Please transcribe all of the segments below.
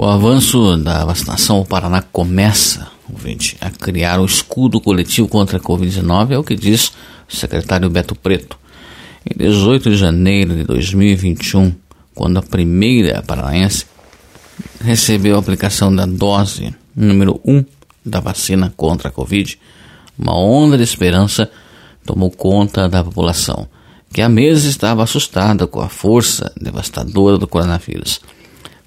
O avanço da vacinação, o Paraná começa, ouvinte, a criar o um escudo coletivo contra a Covid-19, é o que diz o secretário Beto Preto. Em 18 de janeiro de 2021, quando a primeira paranaense recebeu a aplicação da dose número 1 da vacina contra a Covid, uma onda de esperança tomou conta da população, que há meses estava assustada com a força devastadora do coronavírus.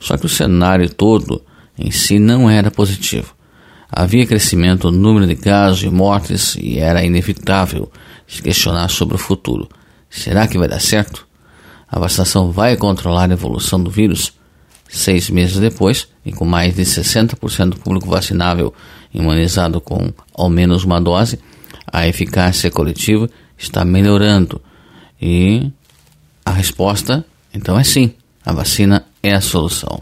Só que o cenário todo em si não era positivo. Havia crescimento no número de casos e mortes e era inevitável se questionar sobre o futuro. Será que vai dar certo? A vacinação vai controlar a evolução do vírus? Seis meses depois, e com mais de 60% do público vacinável imunizado com ao menos uma dose, a eficácia coletiva está melhorando. E a resposta, então, é sim. A vacina é a solução.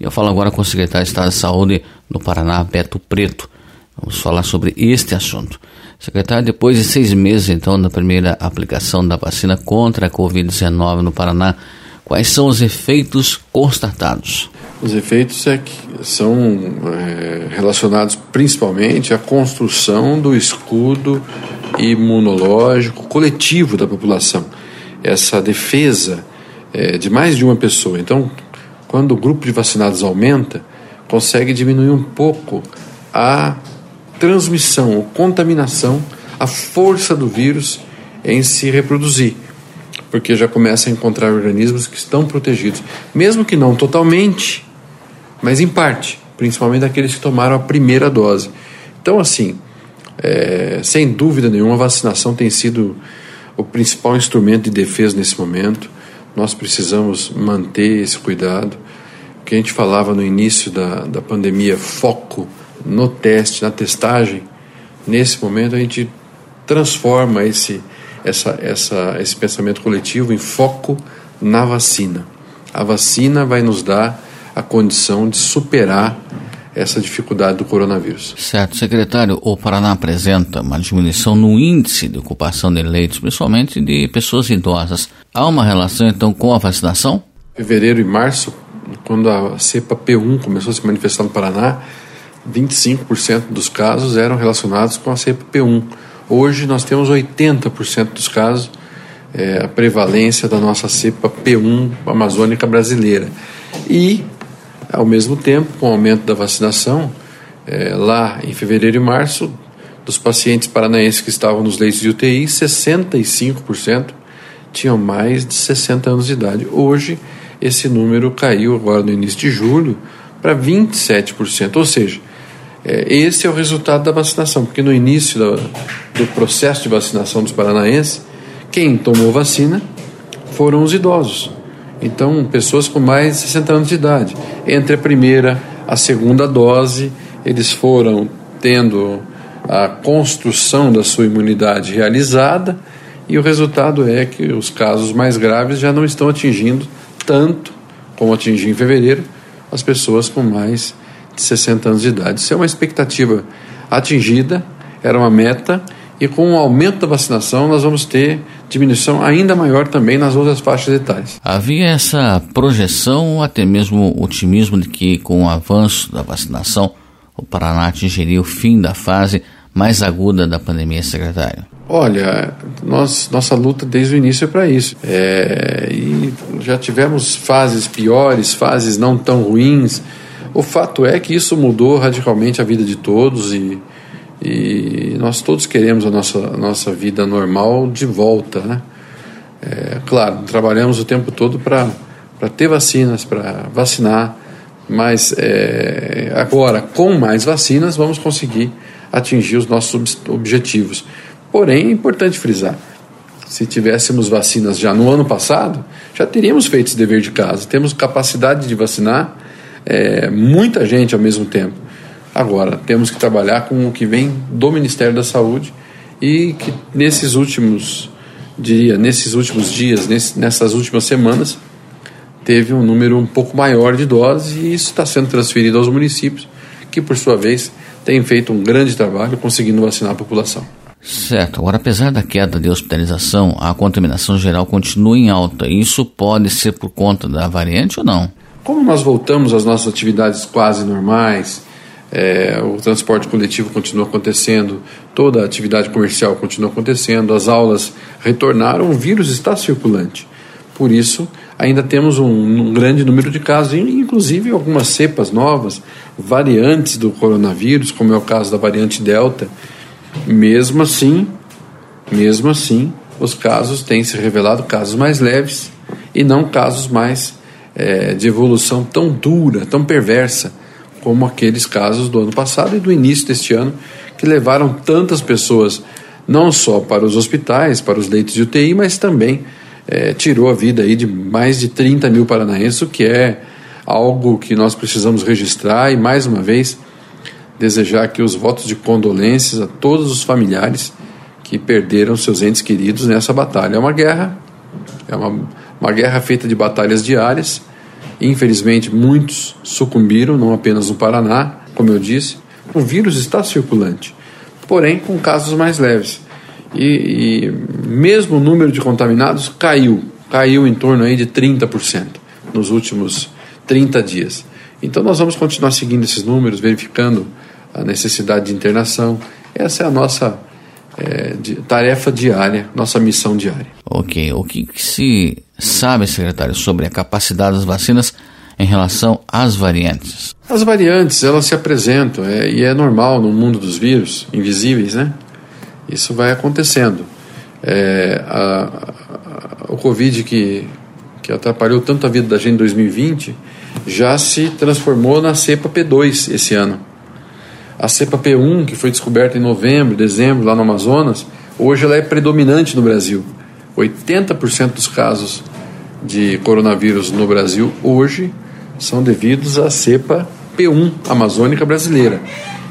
Eu falo agora com o secretário de Estado de Saúde do Paraná, Beto Preto. Vamos falar sobre este assunto. Secretário, depois de seis meses, então, da primeira aplicação da vacina contra a Covid-19 no Paraná, quais são os efeitos constatados? Os efeitos é são é, relacionados principalmente à construção do escudo imunológico coletivo da população. Essa defesa é, de mais de uma pessoa. Então, quando o grupo de vacinados aumenta, consegue diminuir um pouco a transmissão, a contaminação, a força do vírus em se reproduzir, porque já começa a encontrar organismos que estão protegidos, mesmo que não totalmente, mas em parte, principalmente aqueles que tomaram a primeira dose. Então, assim, é, sem dúvida nenhuma, a vacinação tem sido o principal instrumento de defesa nesse momento nós precisamos manter esse cuidado. O que a gente falava no início da, da pandemia, foco no teste, na testagem, nesse momento a gente transforma esse, essa, essa, esse pensamento coletivo em foco na vacina. A vacina vai nos dar a condição de superar essa dificuldade do coronavírus. Certo, secretário. O Paraná apresenta uma diminuição no índice de ocupação de leitos, principalmente de pessoas idosas. Há uma relação então com a vacinação? Fevereiro e março, quando a cepa P1 começou a se manifestar no Paraná, 25% dos casos eram relacionados com a cepa P1. Hoje nós temos 80% dos casos, é, a prevalência da nossa cepa P1 amazônica brasileira. E ao mesmo tempo, com o aumento da vacinação, é, lá em fevereiro e março, dos pacientes paranaenses que estavam nos leitos de UTI, 65% tinham mais de 60 anos de idade. Hoje, esse número caiu agora no início de julho para 27%. Ou seja, é, esse é o resultado da vacinação, porque no início do, do processo de vacinação dos paranaenses, quem tomou vacina foram os idosos. Então, pessoas com mais de 60 anos de idade. Entre a primeira a segunda dose, eles foram tendo a construção da sua imunidade realizada e o resultado é que os casos mais graves já não estão atingindo tanto como atingiu em fevereiro as pessoas com mais de 60 anos de idade. Isso é uma expectativa atingida, era uma meta e com o aumento da vacinação nós vamos ter diminuição ainda maior também nas outras faixas etárias. Havia essa projeção, até mesmo otimismo de que com o avanço da vacinação o Paraná atingiria o fim da fase mais aguda da pandemia, secretário? Olha, nós, nossa luta desde o início é para isso. É, e já tivemos fases piores, fases não tão ruins. O fato é que isso mudou radicalmente a vida de todos e e nós todos queremos a nossa, a nossa vida normal de volta, né? É, claro, trabalhamos o tempo todo para ter vacinas, para vacinar, mas é, agora, com mais vacinas, vamos conseguir atingir os nossos objetivos. Porém, é importante frisar: se tivéssemos vacinas já no ano passado, já teríamos feito esse dever de casa. Temos capacidade de vacinar é, muita gente ao mesmo tempo. Agora, temos que trabalhar com o que vem do Ministério da Saúde e que nesses últimos, diria, nesses últimos dias, nesse, nessas últimas semanas, teve um número um pouco maior de doses e isso está sendo transferido aos municípios, que por sua vez têm feito um grande trabalho conseguindo vacinar a população. Certo. Agora, apesar da queda de hospitalização, a contaminação geral continua em alta. Isso pode ser por conta da variante ou não? como nós voltamos às nossas atividades quase normais, é, o transporte coletivo continua acontecendo, toda a atividade comercial continua acontecendo, as aulas retornaram, o vírus está circulante. Por isso, ainda temos um, um grande número de casos, inclusive algumas cepas novas, variantes do coronavírus, como é o caso da variante Delta. Mesmo assim, mesmo assim, os casos têm se revelado casos mais leves e não casos mais é, de evolução tão dura, tão perversa como aqueles casos do ano passado e do início deste ano, que levaram tantas pessoas não só para os hospitais, para os leitos de UTI, mas também é, tirou a vida aí de mais de 30 mil paranaenses, o que é algo que nós precisamos registrar e, mais uma vez, desejar aqui os votos de condolências a todos os familiares que perderam seus entes queridos nessa batalha. É uma guerra, é uma, uma guerra feita de batalhas diárias Infelizmente, muitos sucumbiram, não apenas no Paraná, como eu disse. O vírus está circulante, porém com casos mais leves. E, e mesmo o número de contaminados caiu, caiu em torno aí de 30% nos últimos 30 dias. Então nós vamos continuar seguindo esses números, verificando a necessidade de internação. Essa é a nossa é, de, tarefa diária, nossa missão diária. Ok. O que, que se sabe, secretário, sobre a capacidade das vacinas em relação às variantes? As variantes, elas se apresentam, é, e é normal no mundo dos vírus invisíveis, né? Isso vai acontecendo. É, a, a, o Covid que, que atrapalhou tanto a vida da gente em 2020 já se transformou na cepa P2 esse ano. A cepa P1, que foi descoberta em novembro, dezembro, lá no Amazonas, hoje ela é predominante no Brasil. 80% dos casos de coronavírus no Brasil hoje são devidos à cepa P1 amazônica brasileira.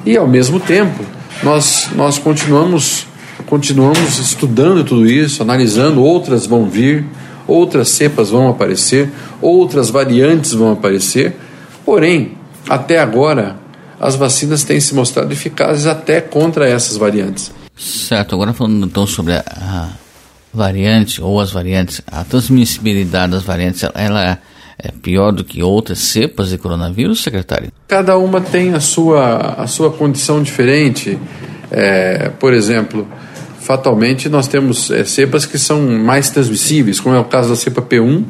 E ao mesmo tempo, nós, nós continuamos, continuamos estudando tudo isso, analisando, outras vão vir, outras cepas vão aparecer, outras variantes vão aparecer. Porém, até agora, as vacinas têm se mostrado eficazes até contra essas variantes. Certo, agora falando então sobre a, a variante ou as variantes, a transmissibilidade das variantes, ela é pior do que outras cepas de coronavírus, secretário? Cada uma tem a sua, a sua condição diferente. É, por exemplo, fatalmente nós temos é, cepas que são mais transmissíveis, como é o caso da cepa P1,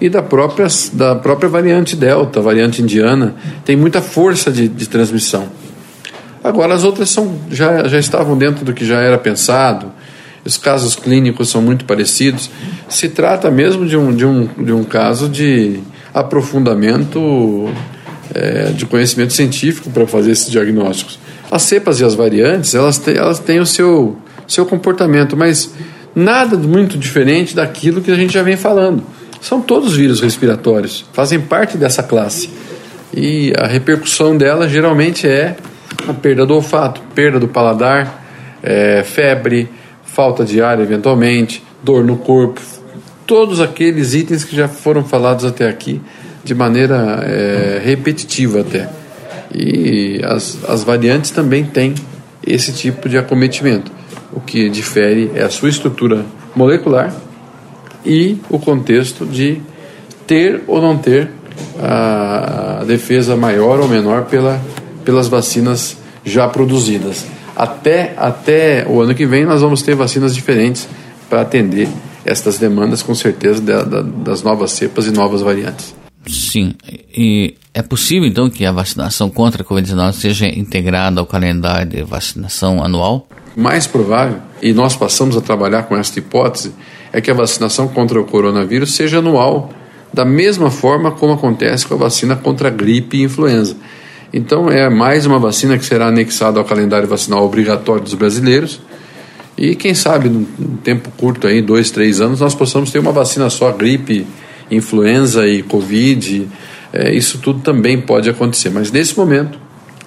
e da própria, da própria variante Delta, variante indiana, tem muita força de, de transmissão. Agora, as outras são, já, já estavam dentro do que já era pensado, os casos clínicos são muito parecidos. Se trata mesmo de um, de um, de um caso de aprofundamento é, de conhecimento científico para fazer esses diagnósticos. As cepas e as variantes, elas têm, elas têm o seu, seu comportamento, mas nada muito diferente daquilo que a gente já vem falando. São todos vírus respiratórios, fazem parte dessa classe. E a repercussão dela geralmente é a perda do olfato, perda do paladar, é, febre, falta de ar eventualmente, dor no corpo, todos aqueles itens que já foram falados até aqui de maneira é, repetitiva até. E as, as variantes também têm esse tipo de acometimento. O que difere é a sua estrutura molecular e o contexto de ter ou não ter a defesa maior ou menor pela, pelas vacinas já produzidas. Até, até o ano que vem nós vamos ter vacinas diferentes para atender estas demandas, com certeza, da, da, das novas cepas e novas variantes. Sim, e é possível então que a vacinação contra a Covid-19 seja integrada ao calendário de vacinação anual? Mais provável, e nós passamos a trabalhar com esta hipótese, é que a vacinação contra o coronavírus seja anual, da mesma forma como acontece com a vacina contra a gripe e influenza. Então é mais uma vacina que será anexada ao calendário vacinal obrigatório dos brasileiros. E quem sabe, num tempo curto aí, dois, três anos, nós possamos ter uma vacina só, gripe, influenza e Covid. É, isso tudo também pode acontecer. Mas nesse momento,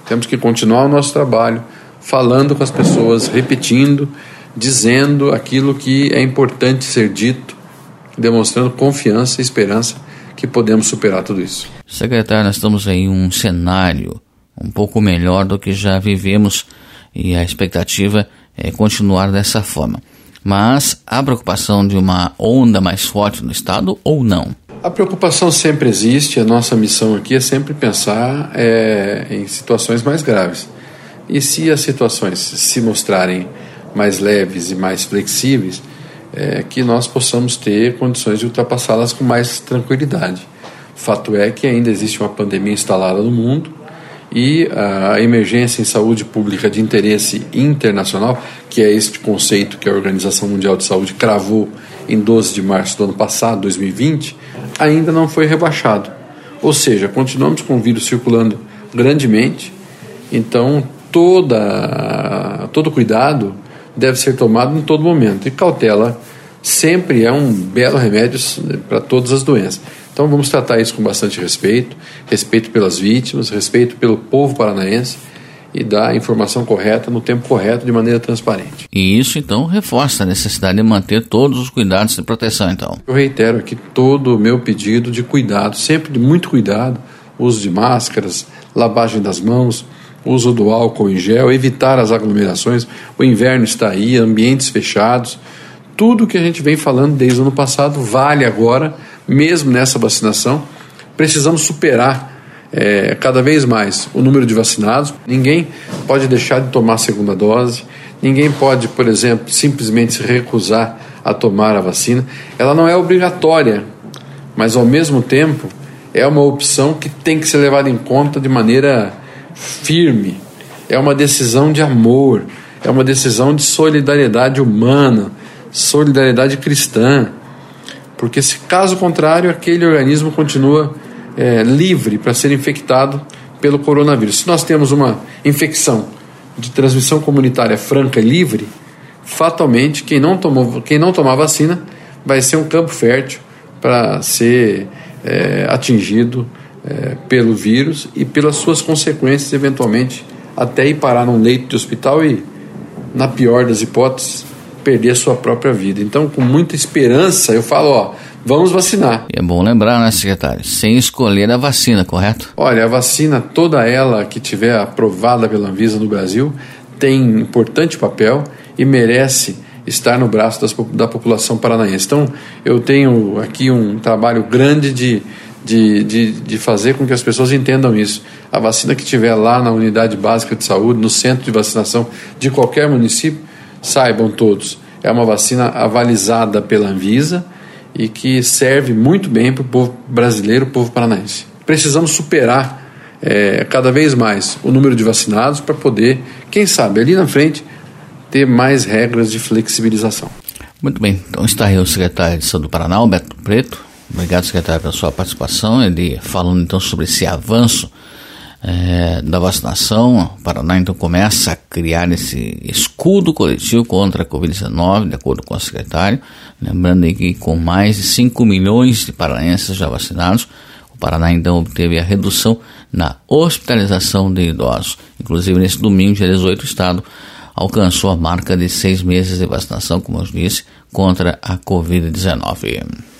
temos que continuar o nosso trabalho, falando com as pessoas, repetindo dizendo aquilo que é importante ser dito, demonstrando confiança e esperança que podemos superar tudo isso. Secretário, nós estamos em um cenário um pouco melhor do que já vivemos e a expectativa é continuar dessa forma. Mas há preocupação de uma onda mais forte no estado ou não? A preocupação sempre existe, a nossa missão aqui é sempre pensar é, em situações mais graves. E se as situações se mostrarem mais leves e mais flexíveis, é, que nós possamos ter condições de ultrapassá-las com mais tranquilidade. Fato é que ainda existe uma pandemia instalada no mundo e a emergência em saúde pública de interesse internacional, que é este conceito que a Organização Mundial de Saúde cravou em 12 de março do ano passado, 2020, ainda não foi rebaixado. Ou seja, continuamos com o vírus circulando grandemente, então toda, todo cuidado deve ser tomado em todo momento. E cautela sempre é um belo remédio para todas as doenças. Então vamos tratar isso com bastante respeito, respeito pelas vítimas, respeito pelo povo paranaense e dar a informação correta no tempo correto de maneira transparente. E isso então reforça a necessidade de manter todos os cuidados de proteção então. Eu reitero aqui todo o meu pedido de cuidado, sempre de muito cuidado, uso de máscaras, lavagem das mãos, uso do álcool em gel, evitar as aglomerações. O inverno está aí, ambientes fechados. Tudo que a gente vem falando desde o ano passado vale agora, mesmo nessa vacinação. Precisamos superar é, cada vez mais o número de vacinados. Ninguém pode deixar de tomar a segunda dose. Ninguém pode, por exemplo, simplesmente se recusar a tomar a vacina. Ela não é obrigatória, mas ao mesmo tempo é uma opção que tem que ser levada em conta de maneira firme, é uma decisão de amor, é uma decisão de solidariedade humana, solidariedade cristã. Porque, se caso contrário, aquele organismo continua é, livre para ser infectado pelo coronavírus. Se nós temos uma infecção de transmissão comunitária franca e livre, fatalmente quem não tomou, quem não tomar vacina vai ser um campo fértil para ser é, atingido é, pelo vírus e pelas suas consequências, eventualmente, até ir parar num leito de hospital e, na pior das hipóteses, perder a sua própria vida. Então, com muita esperança, eu falo, ó, vamos vacinar. E é bom lembrar, né, secretário, sem escolher a vacina, correto? Olha, a vacina, toda ela que tiver aprovada pela Anvisa no Brasil, tem importante papel e merece estar no braço das, da população paranaense. Então, eu tenho aqui um trabalho grande de de, de, de fazer com que as pessoas entendam isso. A vacina que tiver lá na unidade básica de saúde, no centro de vacinação de qualquer município, saibam todos, é uma vacina avalizada pela Anvisa e que serve muito bem para o povo brasileiro, o povo paranaense. Precisamos superar é, cada vez mais o número de vacinados para poder, quem sabe, ali na frente, ter mais regras de flexibilização. Muito bem, então está aí o secretário de Saúde do Paraná, Alberto Preto, Obrigado, secretário, pela sua participação. Ele falando então sobre esse avanço é, da vacinação. O Paraná então começa a criar esse escudo coletivo contra a Covid-19, de acordo com o secretário. Lembrando aí que com mais de 5 milhões de paranaenses já vacinados, o Paraná então obteve a redução na hospitalização de idosos. Inclusive, nesse domingo, dia 18, o Estado alcançou a marca de seis meses de vacinação, como eu disse, contra a Covid-19.